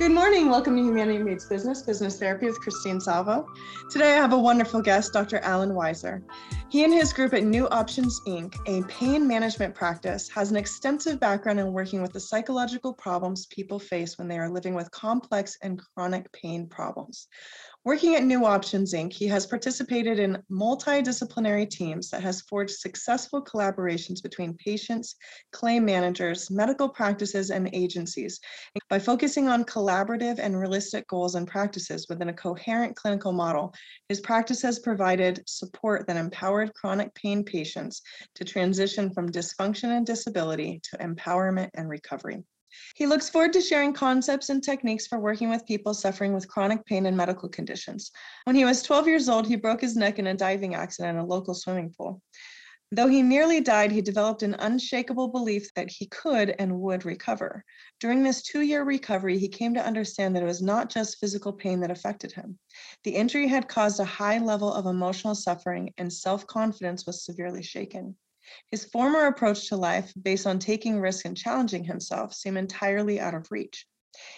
Good morning. Welcome to Humanity Meets Business, Business Therapy with Christine Salvo. Today I have a wonderful guest, Dr. Alan Weisser. He and his group at New Options Inc., a pain management practice, has an extensive background in working with the psychological problems people face when they are living with complex and chronic pain problems. Working at New Options Inc., he has participated in multidisciplinary teams that has forged successful collaborations between patients, claim managers, medical practices, and agencies. By focusing on collaborative and realistic goals and practices within a coherent clinical model, his practice has provided support that empowered chronic pain patients to transition from dysfunction and disability to empowerment and recovery. He looks forward to sharing concepts and techniques for working with people suffering with chronic pain and medical conditions. When he was 12 years old, he broke his neck in a diving accident in a local swimming pool. Though he nearly died, he developed an unshakable belief that he could and would recover. During this two year recovery, he came to understand that it was not just physical pain that affected him. The injury had caused a high level of emotional suffering, and self confidence was severely shaken. His former approach to life, based on taking risks and challenging himself, seemed entirely out of reach.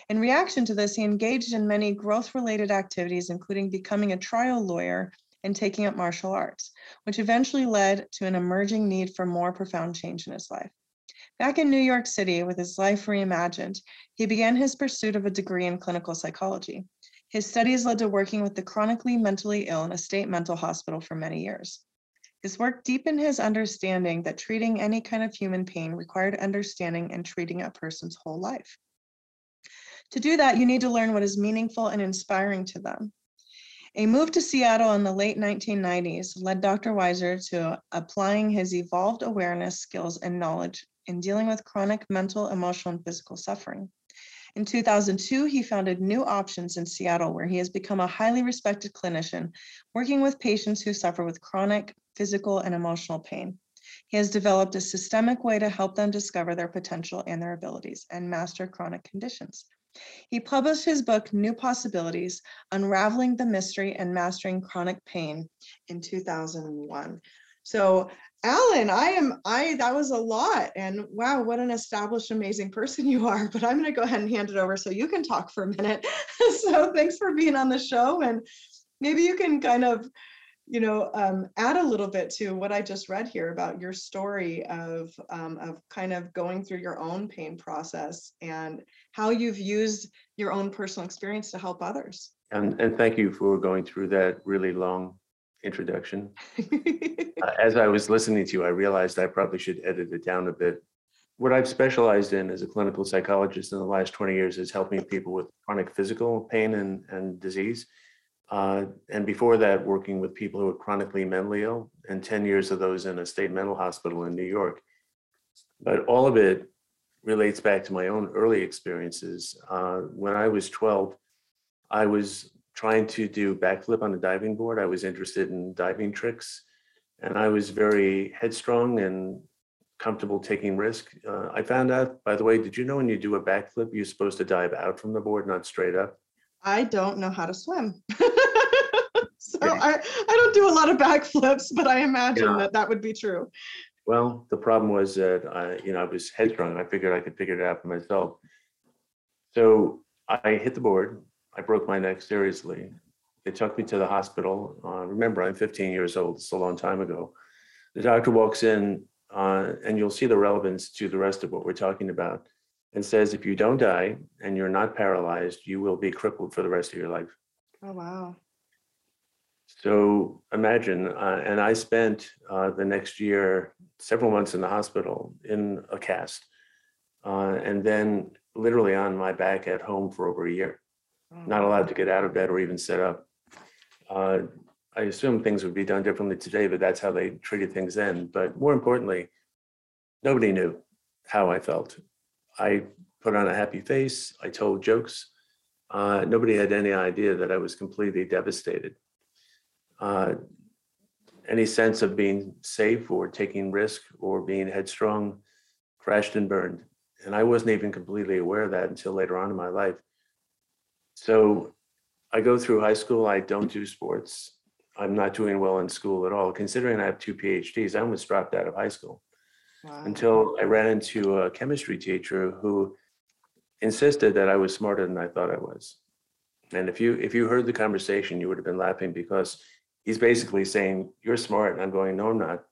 In reaction to this, he engaged in many growth related activities, including becoming a trial lawyer and taking up martial arts, which eventually led to an emerging need for more profound change in his life. Back in New York City, with his life reimagined, he began his pursuit of a degree in clinical psychology. His studies led to working with the chronically mentally ill in a state mental hospital for many years. His work deepened his understanding that treating any kind of human pain required understanding and treating a person's whole life. To do that, you need to learn what is meaningful and inspiring to them. A move to Seattle in the late 1990s led Dr. Weisser to applying his evolved awareness, skills, and knowledge in dealing with chronic mental, emotional, and physical suffering. In 2002, he founded New Options in Seattle, where he has become a highly respected clinician working with patients who suffer with chronic physical and emotional pain. He has developed a systemic way to help them discover their potential and their abilities and master chronic conditions. He published his book, New Possibilities Unraveling the Mystery and Mastering Chronic Pain in 2001. So Alan, I am, I, that was a lot. And wow, what an established, amazing person you are. But I'm going to go ahead and hand it over so you can talk for a minute. so thanks for being on the show. And maybe you can kind of, you know, um, add a little bit to what I just read here about your story of, um, of kind of going through your own pain process and how you've used your own personal experience to help others. And, and thank you for going through that really long introduction. uh, as I was listening to you, I realized I probably should edit it down a bit. What I've specialized in as a clinical psychologist in the last 20 years is helping people with chronic physical pain and, and disease. Uh, and before that, working with people who are chronically mentally ill, and 10 years of those in a state mental hospital in New York. But all of it relates back to my own early experiences. Uh, when I was 12, I was trying to do backflip on a diving board. I was interested in diving tricks and I was very headstrong and comfortable taking risk. Uh, I found out, by the way, did you know when you do a backflip, you're supposed to dive out from the board, not straight up? I don't know how to swim. so I, I don't do a lot of backflips, but I imagine yeah. that that would be true. Well, the problem was that I, you know, I was headstrong. I figured I could figure it out for myself. So I hit the board I broke my neck seriously. They took me to the hospital. Uh, remember, I'm 15 years old. It's a long time ago. The doctor walks in, uh, and you'll see the relevance to the rest of what we're talking about, and says, if you don't die and you're not paralyzed, you will be crippled for the rest of your life. Oh, wow. So imagine, uh, and I spent uh, the next year several months in the hospital in a cast, uh, and then literally on my back at home for over a year not allowed to get out of bed or even sit up. Uh, I assume things would be done differently today, but that's how they treated things then. But more importantly, nobody knew how I felt. I put on a happy face. I told jokes. Uh, nobody had any idea that I was completely devastated. Uh, any sense of being safe or taking risk or being headstrong crashed and burned. And I wasn't even completely aware of that until later on in my life. So I go through high school, I don't do sports. I'm not doing well in school at all. Considering I have two PhDs, I almost dropped out of high school wow. until I ran into a chemistry teacher who insisted that I was smarter than I thought I was. And if you if you heard the conversation, you would have been laughing because he's basically saying, You're smart. And I'm going, No, I'm not.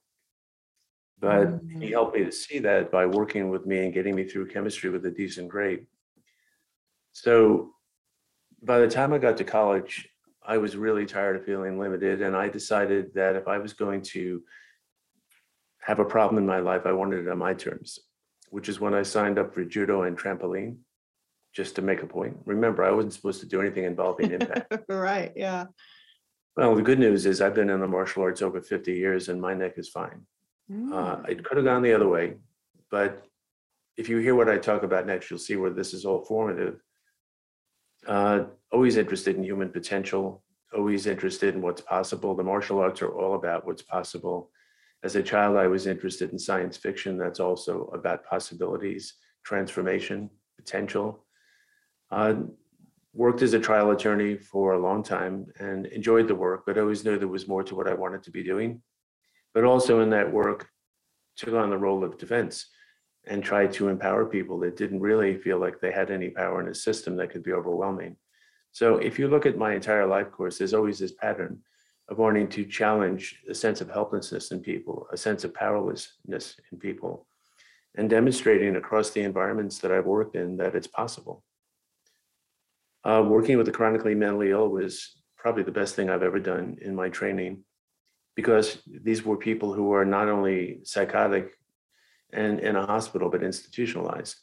But he Mm. helped me to see that by working with me and getting me through chemistry with a decent grade. So by the time I got to college, I was really tired of feeling limited. And I decided that if I was going to have a problem in my life, I wanted it on my terms, which is when I signed up for judo and trampoline, just to make a point. Remember, I wasn't supposed to do anything involving impact. Right, yeah. Well, the good news is I've been in the martial arts over 50 years and my neck is fine. Uh, Mm. it could have gone the other way, but if you hear what I talk about next, you'll see where this is all formative. Uh, always interested in human potential, always interested in what's possible. The martial arts are all about what's possible. As a child, I was interested in science fiction. That's also about possibilities, transformation, potential. Uh, worked as a trial attorney for a long time and enjoyed the work, but always knew there was more to what I wanted to be doing. But also in that work, took on the role of defense and tried to empower people that didn't really feel like they had any power in a system that could be overwhelming. So if you look at my entire life course, there's always this pattern wanting to challenge a sense of helplessness in people, a sense of powerlessness in people, and demonstrating across the environments that I've worked in that it's possible. Uh, working with the chronically mentally ill was probably the best thing I've ever done in my training because these were people who were not only psychotic and in a hospital, but institutionalized.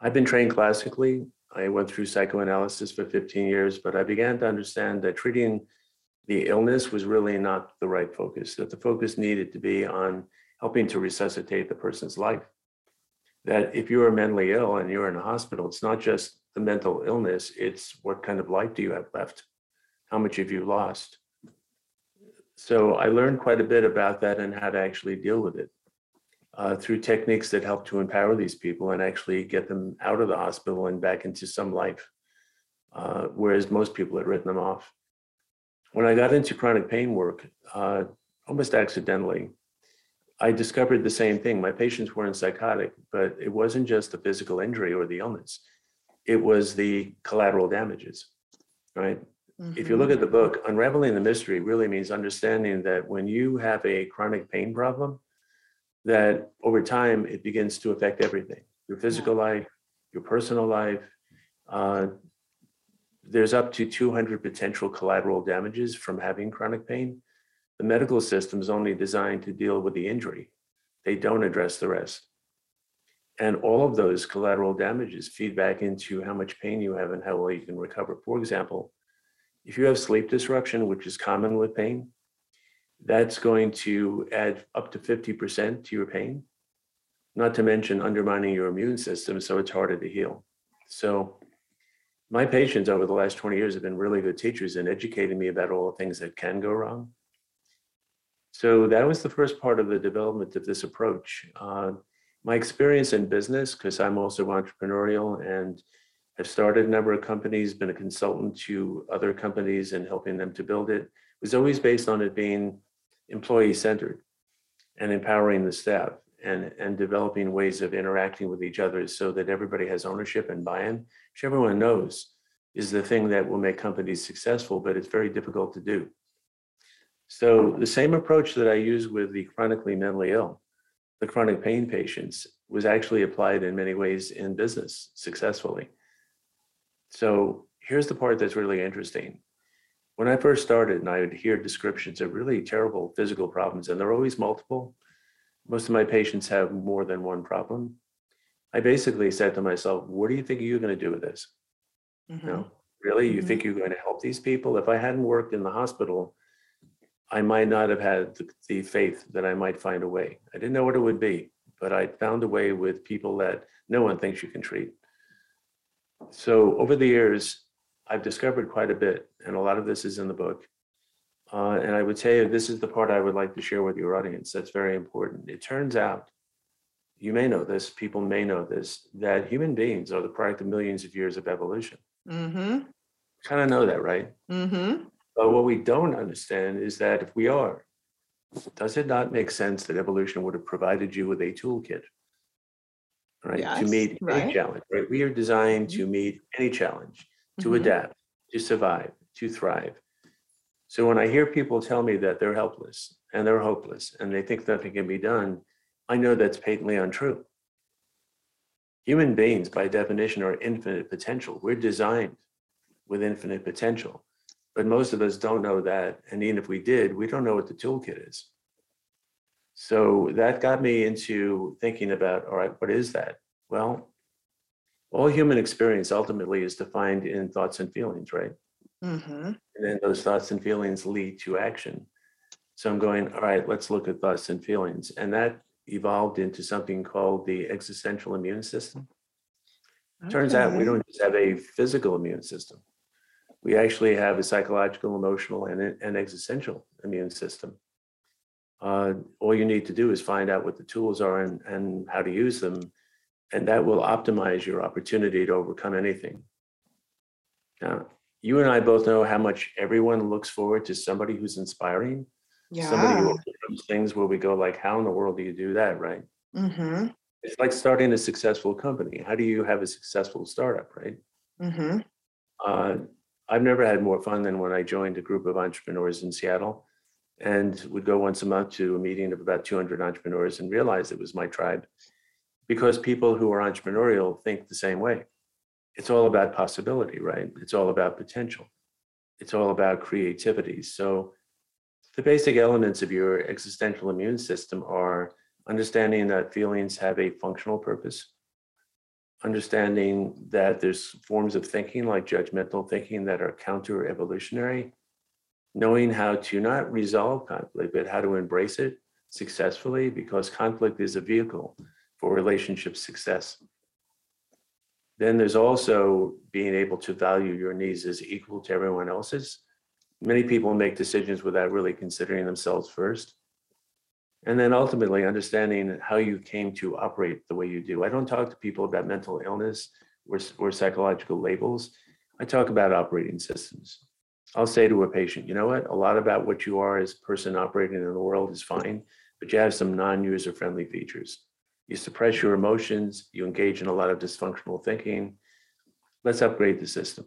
I've been trained classically. I went through psychoanalysis for 15 years, but I began to understand that treating the illness was really not the right focus, that the focus needed to be on helping to resuscitate the person's life. That if you are mentally ill and you're in a hospital, it's not just the mental illness, it's what kind of life do you have left? How much have you lost? So I learned quite a bit about that and how to actually deal with it uh, through techniques that help to empower these people and actually get them out of the hospital and back into some life, uh, whereas most people had written them off. When I got into chronic pain work, uh, almost accidentally, I discovered the same thing. My patients weren't psychotic, but it wasn't just the physical injury or the illness, it was the collateral damages, right? If you look at the book, Unraveling the Mystery really means understanding that when you have a chronic pain problem, that over time it begins to affect everything your physical life, your personal life. Uh, there's up to 200 potential collateral damages from having chronic pain. The medical system is only designed to deal with the injury, they don't address the rest. And all of those collateral damages feed back into how much pain you have and how well you can recover. For example, if you have sleep disruption, which is common with pain, that's going to add up to 50% to your pain, not to mention undermining your immune system, so it's harder to heal. So, my patients over the last 20 years have been really good teachers in educating me about all the things that can go wrong. So, that was the first part of the development of this approach. Uh, my experience in business, because I'm also entrepreneurial and have started a number of companies, been a consultant to other companies and helping them to build it, was always based on it being employee centered and empowering the staff and, and developing ways of interacting with each other so that everybody has ownership and buy-in, which everyone knows is the thing that will make companies successful, but it's very difficult to do. So the same approach that I use with the chronically mentally ill, the chronic pain patients, was actually applied in many ways in business successfully. So here's the part that's really interesting. When I first started and I would hear descriptions of really terrible physical problems, and they're always multiple, most of my patients have more than one problem. I basically said to myself, what do you think you're going to do with this? You know, really, you Mhm. think you're going to help these people? If I hadn't worked in the hospital, I might not have had the faith that I might find a way. I didn't know what it would be, but I found a way with people that no one thinks you can treat. So over the years, I've discovered quite a bit, and a lot of this is in the book. Uh, and I would say this is the part I would like to share with your audience. That's very important. It turns out, you may know this, people may know this, that human beings are the product of millions of years of evolution. Mm-hmm, Kind of know that, right? mm-hmm. But what we don't understand is that if we are, does it not make sense that evolution would have provided you with a toolkit? right? To Yes, meet right. any challenge, right? We are designed to meet any challenge, to Mhm. adapt, to survive, to thrive. So when I hear people tell me that they're helpless and they're hopeless and they think nothing can be done, I know that's patently untrue. Human beings, by definition, are infinite potential. We're designed with infinite potential. But most of us don't know that. And even if we did, we don't know what the toolkit is. So that got me into thinking about all right, what is that? Well, all human experience ultimately is defined in thoughts and feelings, right? Mhm. And then those thoughts and feelings lead to action. So I'm going, all right, let's look at thoughts and feelings. And that evolved into something called the existential immune system. Turns out we don't just have a physical immune system. We actually have a psychological, emotional, and an existential immune system. Uh, all you need to do is find out what the tools are and, and how to use them, and that will optimize your opportunity to overcome anything. Now, you and I both know how much everyone looks forward to somebody who's inspiring, somebody who Yeah. overcomes things where we go like, how in the world do you do that, right? Mm-hmm. It's like starting a successful company. How do you have a successful startup, right? Mm-hmm. Uh, I've never had more fun than when I joined a group of entrepreneurs in Seattle and would go once a month to a meeting of about 200 entrepreneurs and realize it was my tribe because people who are entrepreneurial think the same way. It's all about possibility, right? It's all about potential. It's all about creativity. So, the basic elements of your existential immune system are understanding that feelings have a functional purpose, understanding that there's forms of thinking like judgmental thinking that are counter evolutionary, knowing how to not resolve conflict, but how to embrace it successfully because conflict is a vehicle for relationship success. Then there's also being able to value your needs as equal to everyone else's. Many people make decisions without really considering themselves first. And then ultimately understanding how you came to operate the way you do. I don't talk to people about mental illness or, or psychological labels. I talk about operating systems. I'll say to a patient, you know what? A lot about what you are as a person operating in the world is fine, but you have some non-user friendly features. You suppress your emotions, you engage in a lot of dysfunctional thinking. Let's upgrade the system.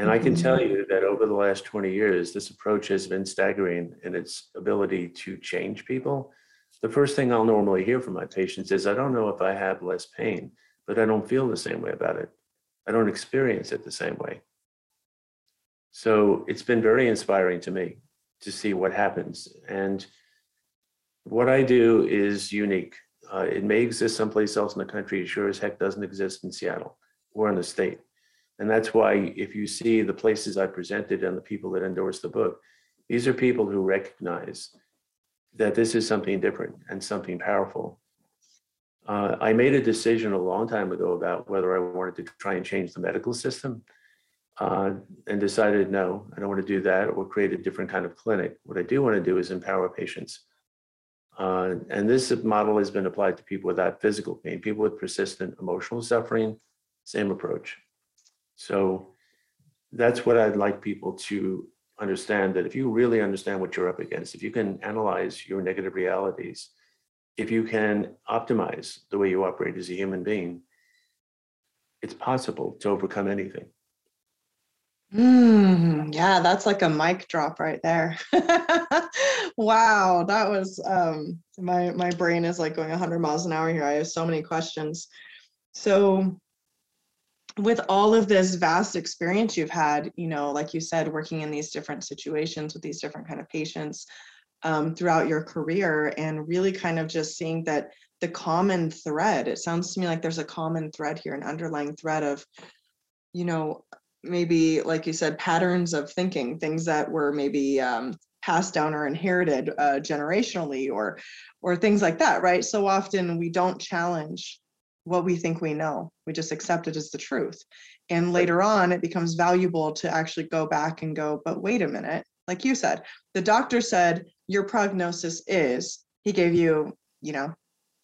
And I can mm-hmm. tell you that over the last 20 years, this approach has been staggering in its ability to change people. The first thing I'll normally hear from my patients is I don't know if I have less pain, but I don't feel the same way about it. I don't experience it the same way. So it's been very inspiring to me to see what happens. And what I do is unique. Uh, it may exist someplace else in the country, it sure as heck doesn't exist in Seattle or in the state. And that's why if you see the places I presented and the people that endorse the book, these are people who recognize that this is something different and something powerful. Uh, I made a decision a long time ago about whether I wanted to try and change the medical system uh, and decided no, I don't want to do that or create a different kind of clinic. What I do want to do is empower patients. Uh, and this model has been applied to people without physical pain, people with persistent emotional suffering, same approach. So that's what I'd like people to understand that if you really understand what you're up against, if you can analyze your negative realities, if you can optimize the way you operate as a human being, it's possible to overcome anything. Mm, yeah, that's like a mic drop right there. wow, that was um my my brain is like going 100 miles an hour here. I have so many questions. So with all of this vast experience you've had, you know, like you said, working in these different situations with these different kind of patients um, throughout your career, and really kind of just seeing that the common thread. It sounds to me like there's a common thread here, an underlying thread of, you know, maybe like you said, patterns of thinking, things that were maybe um, passed down or inherited uh, generationally, or or things like that, right? So often we don't challenge what we think we know. We just accept it as the truth. And later on, it becomes valuable to actually go back and go, but wait a minute. Like you said, the doctor said, your prognosis is, he gave you, you know,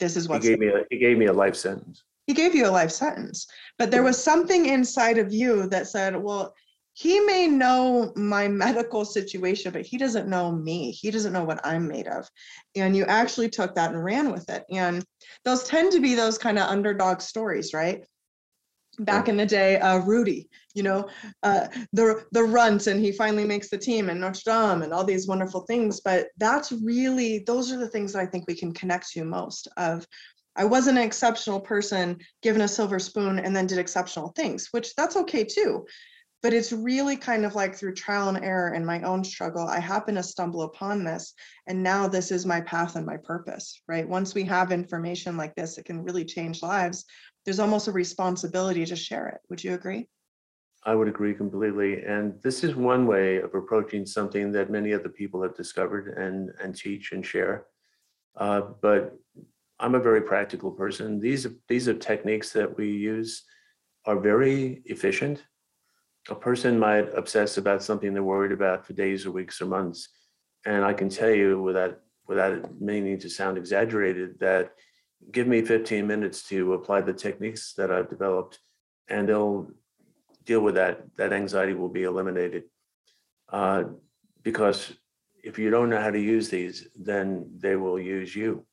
this is what He gave me a, he gave me a life sentence. He gave you a life sentence. But there was something inside of you that said, well, he may know my medical situation, but he doesn't know me. He doesn't know what I'm made of. And you actually took that and ran with it. And those tend to be those kind of underdog stories, right? Back in the day, uh, Rudy, you know, uh, the the runt, and he finally makes the team, and Notre Dame, and all these wonderful things. But that's really those are the things that I think we can connect to most. Of I wasn't an exceptional person given a silver spoon and then did exceptional things, which that's okay too. But it's really kind of like through trial and error and my own struggle i happen to stumble upon this and now this is my path and my purpose right? Once we have information like this it can really change lives. There's almost a responsibility to share it. Would you agree? I would agree completely. And this is one way of approaching something that many other people have discovered and and teach and share. Uh, but i'm a very practical person these these are techniques that we use are very efficient a person might obsess about something they're worried about for days or weeks or months. And I can tell you without without meaning to sound exaggerated that give me 15 minutes to apply the techniques that I've developed and they'll deal with that. That anxiety will be eliminated. Uh, because if you don't know how to use these, then they will use you.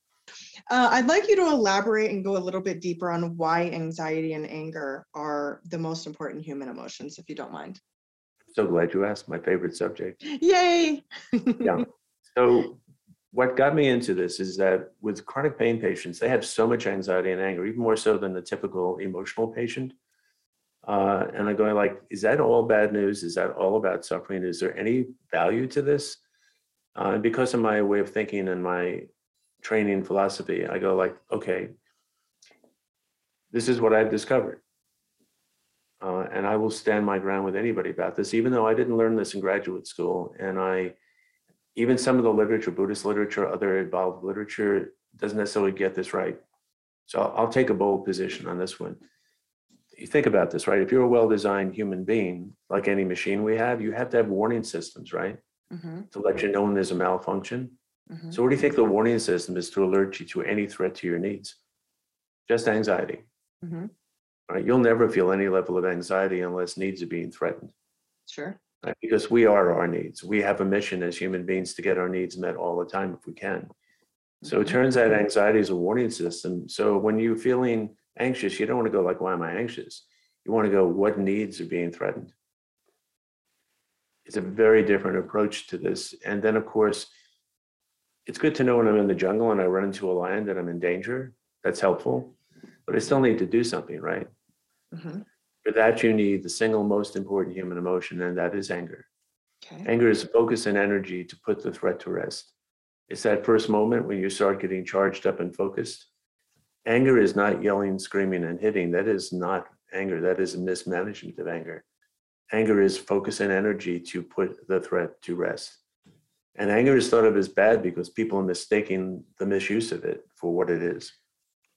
Uh, I'd like you to elaborate and go a little bit deeper on why anxiety and anger are the most important human emotions, if you don't mind. So glad you asked. My favorite subject. Yay! yeah. So, what got me into this is that with chronic pain patients, they have so much anxiety and anger, even more so than the typical emotional patient. Uh, and I'm going like, is that all bad news? Is that all about suffering? Is there any value to this? Uh, and because of my way of thinking and my training philosophy, I go like, okay, this is what I've discovered. Uh, and I will stand my ground with anybody about this, even though I didn't learn this in graduate school. And I, even some of the literature, Buddhist literature, other evolved literature, doesn't necessarily get this right. So I'll, I'll take a bold position on this one. You think about this, right? If you're a well-designed human being, like any machine we have, you have to have warning systems, right? Mm-hmm. To let you know when there's a malfunction. Mm-hmm. So, what do you think the warning system is to alert you to any threat to your needs? Just anxiety. Mm-hmm. Right? You'll never feel any level of anxiety unless needs are being threatened. Sure. Right? Because we are our needs. We have a mission as human beings to get our needs met all the time if we can. So it mm-hmm. turns out anxiety is a warning system. So when you're feeling anxious, you don't want to go like, why am I anxious? You want to go, what needs are being threatened? It's a very different approach to this. And then, of course, it's good to know when I'm in the jungle and I run into a lion that I'm in danger. That's helpful, but I still need to do something, right? Mm-hmm. For that, you need the single most important human emotion, and that is anger. Okay. Anger is focus and energy to put the threat to rest. It's that first moment when you start getting charged up and focused. Anger is not yelling, screaming, and hitting. That is not anger. That is a mismanagement of anger. Anger is focus and energy to put the threat to rest. And anger is thought of as bad because people are mistaking the misuse of it for what it is.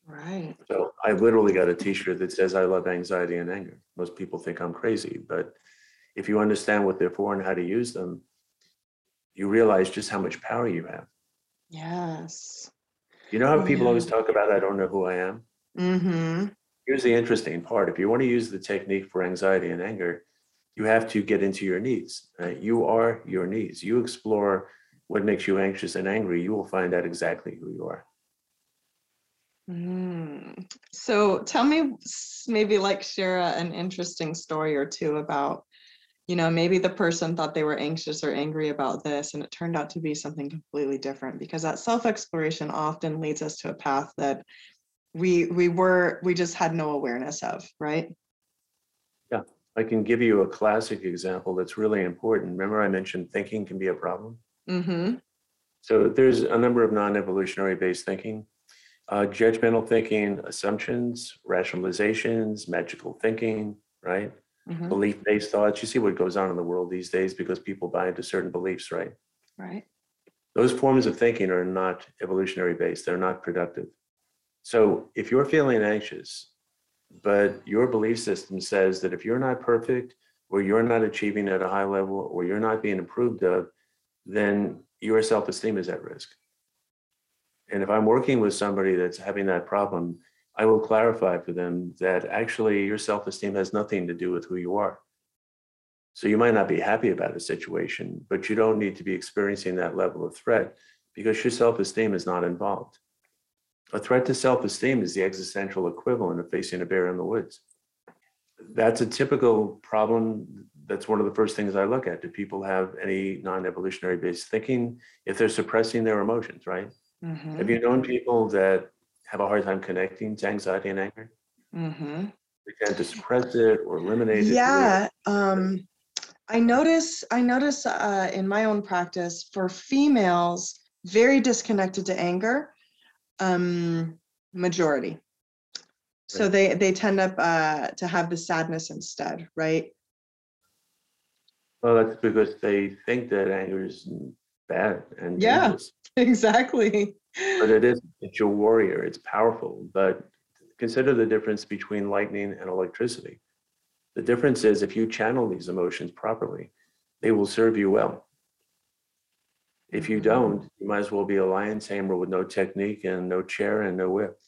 Right. So I literally got a t-shirt that says I love anxiety and anger. Most people think I'm crazy, but if you understand what they're for and how to use them, you realize just how much power you have. Yes. You know how people yeah. always talk about I don't know who I am? Mm-hmm. Here's the interesting part. If you want to use the technique for anxiety and anger, you have to get into your needs. Right? You are your needs. You explore what makes you anxious and angry, you will find out exactly who you are. Mm. So tell me, maybe like share an interesting story or two about, you know, maybe the person thought they were anxious or angry about this, and it turned out to be something completely different. Because that self exploration often leads us to a path that we we were we just had no awareness of, right? I can give you a classic example that's really important. Remember, I mentioned thinking can be a problem. Mm-hmm. So there's a number of non-evolutionary based thinking, uh, judgmental thinking, assumptions, rationalizations, magical thinking, right? Mm-hmm. Belief-based thoughts. You see what goes on in the world these days because people buy into certain beliefs, right? Right. Those forms of thinking are not evolutionary based. They're not productive. So if you're feeling anxious, but your belief system says that if you're not perfect or you're not achieving at a high level or you're not being approved of, then your self esteem is at risk. And if I'm working with somebody that's having that problem, I will clarify for them that actually your self esteem has nothing to do with who you are. So you might not be happy about a situation, but you don't need to be experiencing that level of threat because your self esteem is not involved. A threat to self esteem is the existential equivalent of facing a bear in the woods. That's a typical problem. That's one of the first things I look at. Do people have any non evolutionary based thinking if they're suppressing their emotions, right? Mhm, Have you known people that have a hard time connecting to anxiety and anger? Mm-hmm. They tend to suppress it or eliminate it. Yeah, um, I notice, I notice, uh, in my own practice for females, very disconnected to anger, um, majority. So Right. they, they tend up, uh, to have the sadness instead, right? Well, that's because they think that anger is bad and Yeah. dangerous. Exactly. But it is, it's your warrior, it's powerful, but consider the difference between lightning and electricity. The difference is if you channel these emotions properly, they will serve you well. If you don't, you might as well be a lion tamer with no technique and no chair and no whip.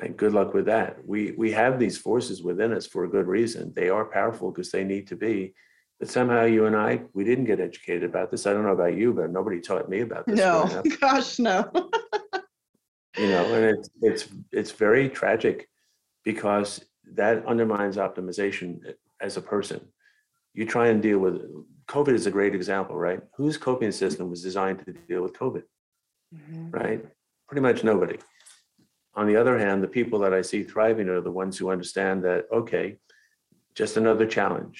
And good luck with that. We we have these forces within us for a good reason. They are powerful because they need to be. But somehow you and I, we didn't get educated about this. I don't know about you, but nobody taught me about this. No, gosh, no. you know and it's it's it's very tragic because that undermines optimization as a person you try and deal with covid is a great example right? Whose coping system was designed to deal with covid Mhm. right? Pretty much nobody. On the other hand the people that i see thriving are the ones who understand that okay just another challenge.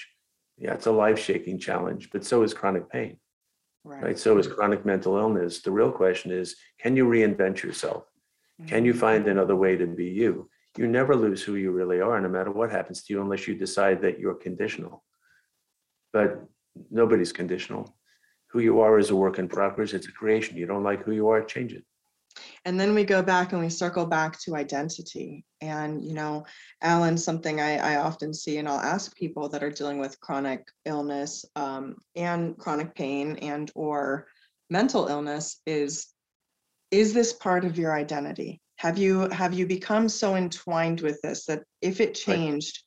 Yeah it's a life-shaking challenge but so is chronic pain right. so is chronic mental illness. The real question is can you reinvent yourself? Can you find another way to be you? You never lose who you really are, no matter what happens to you, unless you decide that you're conditional. But nobody's conditional. Who you are is a work in progress. It's a creation. You don't like who you are, change it. And then we go back and we circle back to identity. And, you know, Alan, something I, I often see, and I'll ask people that are dealing with chronic illness um, and chronic pain and or mental illness is, is this part of your identity? Have you have you become so entwined with this that if it changed,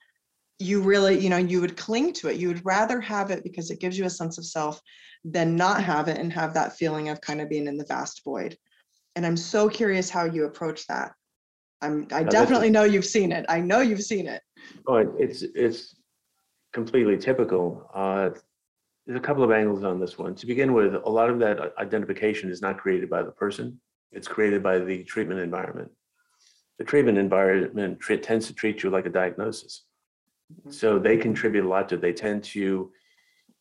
you really, you know, you would cling to it. You would rather have it because it gives you a sense of self than not have it and have that feeling of kind of being in the vast void. And I'm so curious how you approach that. I'm I a- definitely know you've seen it. I know you've seen it. Oh, it's it's completely typical. Uh, there's a couple of angles on this one. To begin with, a lot of that identification is not created by the person. It's created by the treatment environment. The treatment environment tends to treat you like a diagnosis. Mhm. So they contribute a lot to, they tend to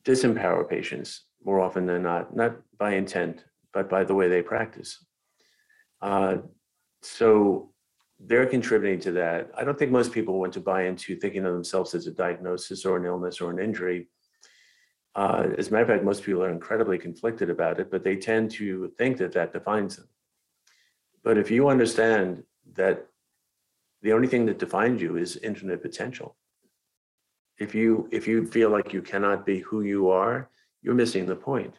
disempower patients more often than not, not by intent, but by the way they practice. Uh, So they're contributing to that. I don't think most people want to buy into thinking of themselves as a diagnosis or an illness or an injury. Uh, As a matter of fact, most people are incredibly conflicted about it, but they tend to think that that defines them. But if you understand that the only thing that defines you is infinite potential, if you if you feel like you cannot be who you are, you're missing the point.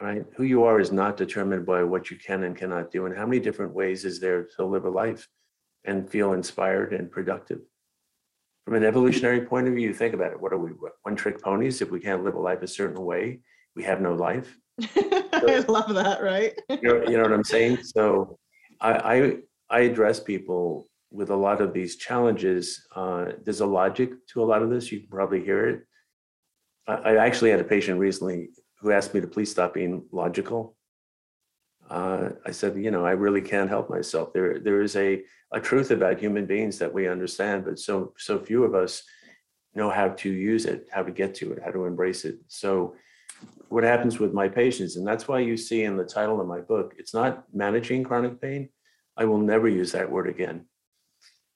Right? Who you are is not determined by what you can and cannot do. And how many different ways is there to live a life and feel inspired and productive? From an evolutionary point of view, think about it. What are we? One trick ponies? If we can't live a life a certain way, we have no life. I love that, right? You know, you know what I'm saying? So I, I, I address people with a lot of these challenges. Uh, there's a logic to a lot of this. You can probably hear it. I, I actually had a patient recently who asked me to please stop being logical. Uh, I said, you know, I really can't help myself. There, there is a, a truth about human beings that we understand, but so, so few of us know how to use it, how to get to it, how to embrace it. So what happens with my patients, and that's why you see in the title of my book, it's not managing chronic pain. I will never use that word again.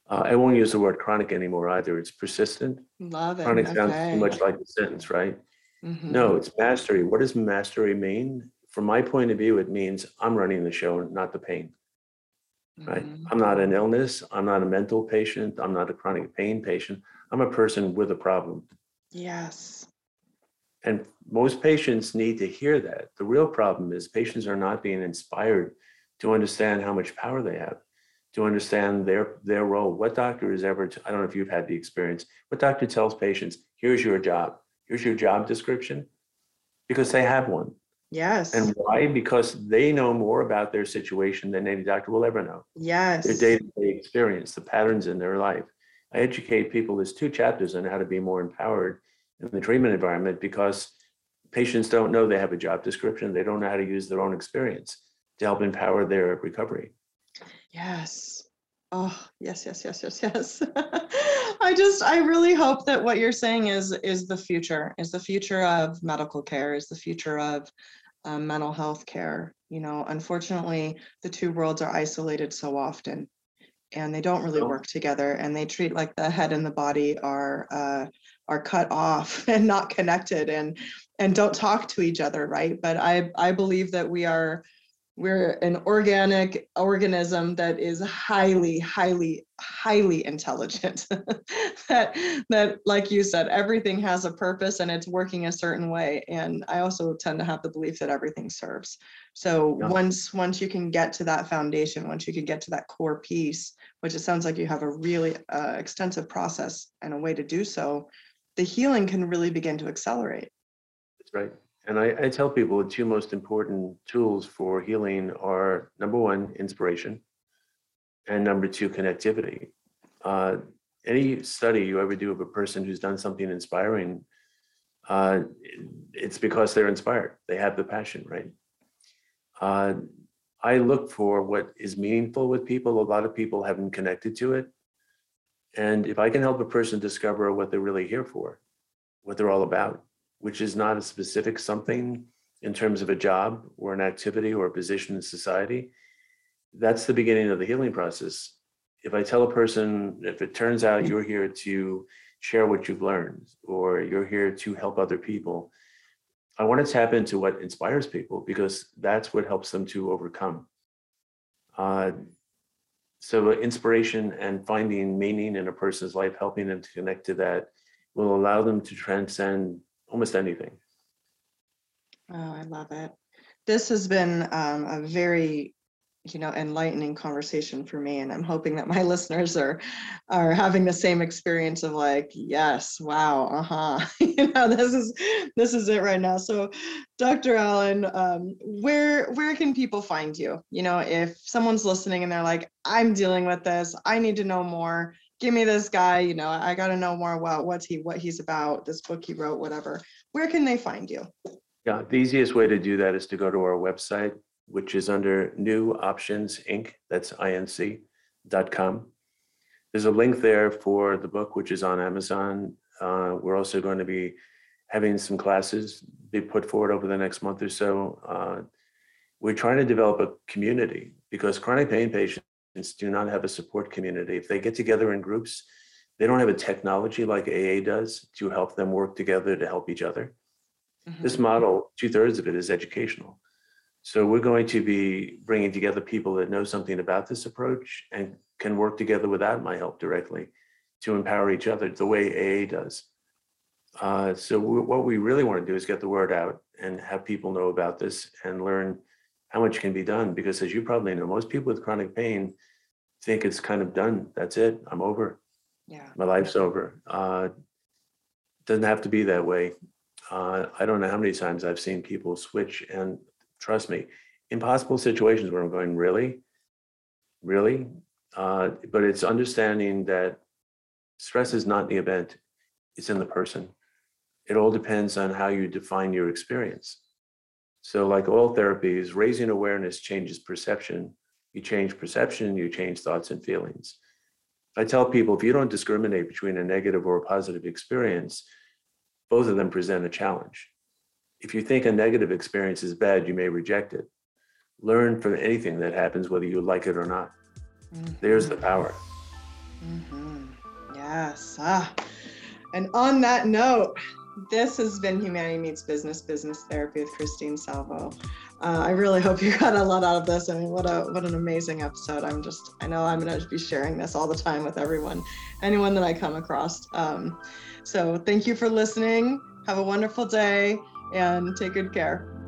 Uh, I won't use the word chronic anymore either. It's persistent. Love it. Chronic sounds too much like the sentence, right? Mhm. No, it's mastery. What does mastery mean? From my point of view, it means I'm running the show, not the pain, right? Mhm. I'm not an illness. I'm not a mental patient. I'm not a chronic pain patient. I'm a person with a problem. Yes. And most patients need to hear that. The real problem is patients are not being inspired to understand how much power they have, to understand their their role. What doctor is ever? I don't know if you've had the experience. What doctor tells patients, "Here's your job. Here's your job description," because they have one. Yes. And why? Because they know more about their situation than any doctor will ever know. Yes. Their day-to-day experience, the patterns in their life. I educate people. There's two chapters on how to be more empowered in the treatment environment because patients don't know they have a job description. They don't know how to use their own experience to help empower their recovery. Yes. Oh, yes, yes, yes, yes, yes. I just, I really hope that what you're saying is is the future, is the future of medical care, is the future of um, mental health care. You know, unfortunately, the two worlds are isolated so often, and they don't really work together. And they treat like the head and the body are uh, are cut off and not connected, and and don't talk to each other, right? But I I believe that we are we're an organic organism that is highly highly highly intelligent that that like you said everything has a purpose and it's working a certain way and i also tend to have the belief that everything serves so Yeah. once once you can get to that foundation once you can get to that core piece which it sounds like you have a really uh, extensive process and a way to do so the healing can really begin to accelerate That's right. And I, I tell people the two most important tools for healing are number one, inspiration, and number two, connectivity. Uh, any study you ever do of a person who's done something inspiring, uh, it's because they're inspired. They have the passion, right? Uh, I look for what is meaningful with people. A lot of people haven't connected to it. And if I can help a person discover what they're really here for, what they're all about, which is not a specific something in terms of a job or an activity or a position in society, that's the beginning of the healing process. If I tell a person, if it turns out you're here to share what you've learned or you're here to help other people, I want to tap into what inspires people because that's what helps them to overcome. Uh, so, inspiration and finding meaning in a person's life, helping them to connect to that, will allow them to transcend almost anything. Oh, I love it. This has been um, a very, you know, enlightening conversation for me, and I'm hoping that my listeners are are having the same experience of like, yes, wow, uh-huh. you know, this is this is it right now. So, Dr. Alan, um, where where can people find you? You know, if someone's listening and they're like, I'm dealing with this, I need to know more. Give me this guy, you know, I got to know more about what's he what he's about, this book he wrote, whatever. Where can they find you? Yeah, the easiest way to do that is to go to our website, which is under New Options Inc. That's inc.com. There's a link there for the book, which is on Amazon. Uh, we're also going to be having some classes be put forward over the next month or so. Uh, we're trying to develop a community because chronic pain patients do not have a support community. If they get together in groups, they don't have a technology like AA does to help them work together to help each other. This model, two thirds of it is educational. So we're going to be bringing together people that know something about this approach and can work together without my help directly to empower each other the way AA does. Uh, so we- what we really want to do is get the word out and have people know about this and learn how much can be done. Because as you probably know, most people with chronic pain think it's kind of done. That's it. I'm over. Yeah. My life's over. Uh, doesn't have to be that way. Uh, I don't know how many times I've seen people switch, and trust me, impossible situations where I'm going, really, really. Uh, but it's understanding that stress is not the event; it's in the person. It all depends on how you define your experience. So, like all therapies, raising awareness changes perception. You change perception, you change thoughts and feelings. I tell people if you don't discriminate between a negative or a positive experience, both of them present a challenge. If you think a negative experience is bad, you may reject it. Learn from anything that happens, whether you like it or not. There's the power. Mhm. Yes. Ah. And on that note, this has been Humanity Meets Business, Business Therapy with Christine Salvo. Uh, I really hope you got a lot out of this. I mean, what a what an amazing episode. I'm just, I know I'm going to be sharing this all the time with everyone, anyone that I come across. Um, so thank you for listening. Have a wonderful day and take good care.